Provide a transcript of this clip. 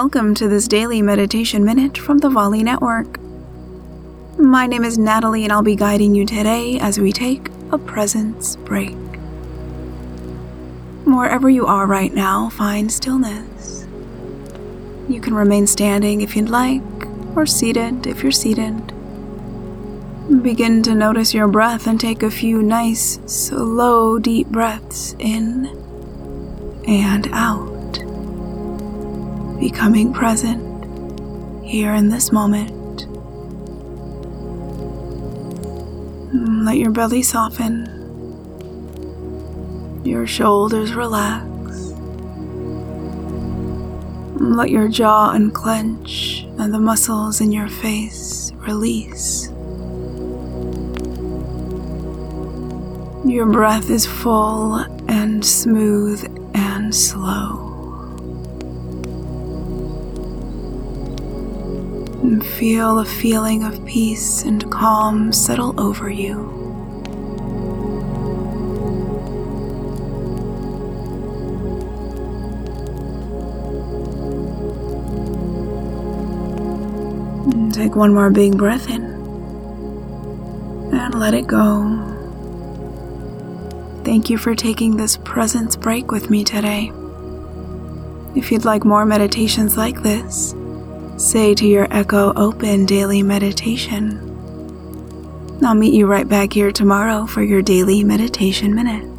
welcome to this daily meditation minute from the Volley Network. My name is Natalie, and I'll be guiding you today as we take a presence break. Wherever you are right now, find stillness. You can remain standing if you'd like, or seated if you're seated. Begin to notice your breath and take a few nice, slow, deep breaths in and out becoming present here in this moment. Mm, let your belly soften, your shoulders relax. Mm, let your jaw unclench and the muscles in your face release. Your breath is full and smooth and slow. And feel a feeling of peace and calm settle over you. And take one more big breath in and let it go. Thank you for taking this presence break with me today. If you'd like more meditations like this, Say to your Echo Open daily meditation. I'll meet you right back here tomorrow for your daily meditation minute.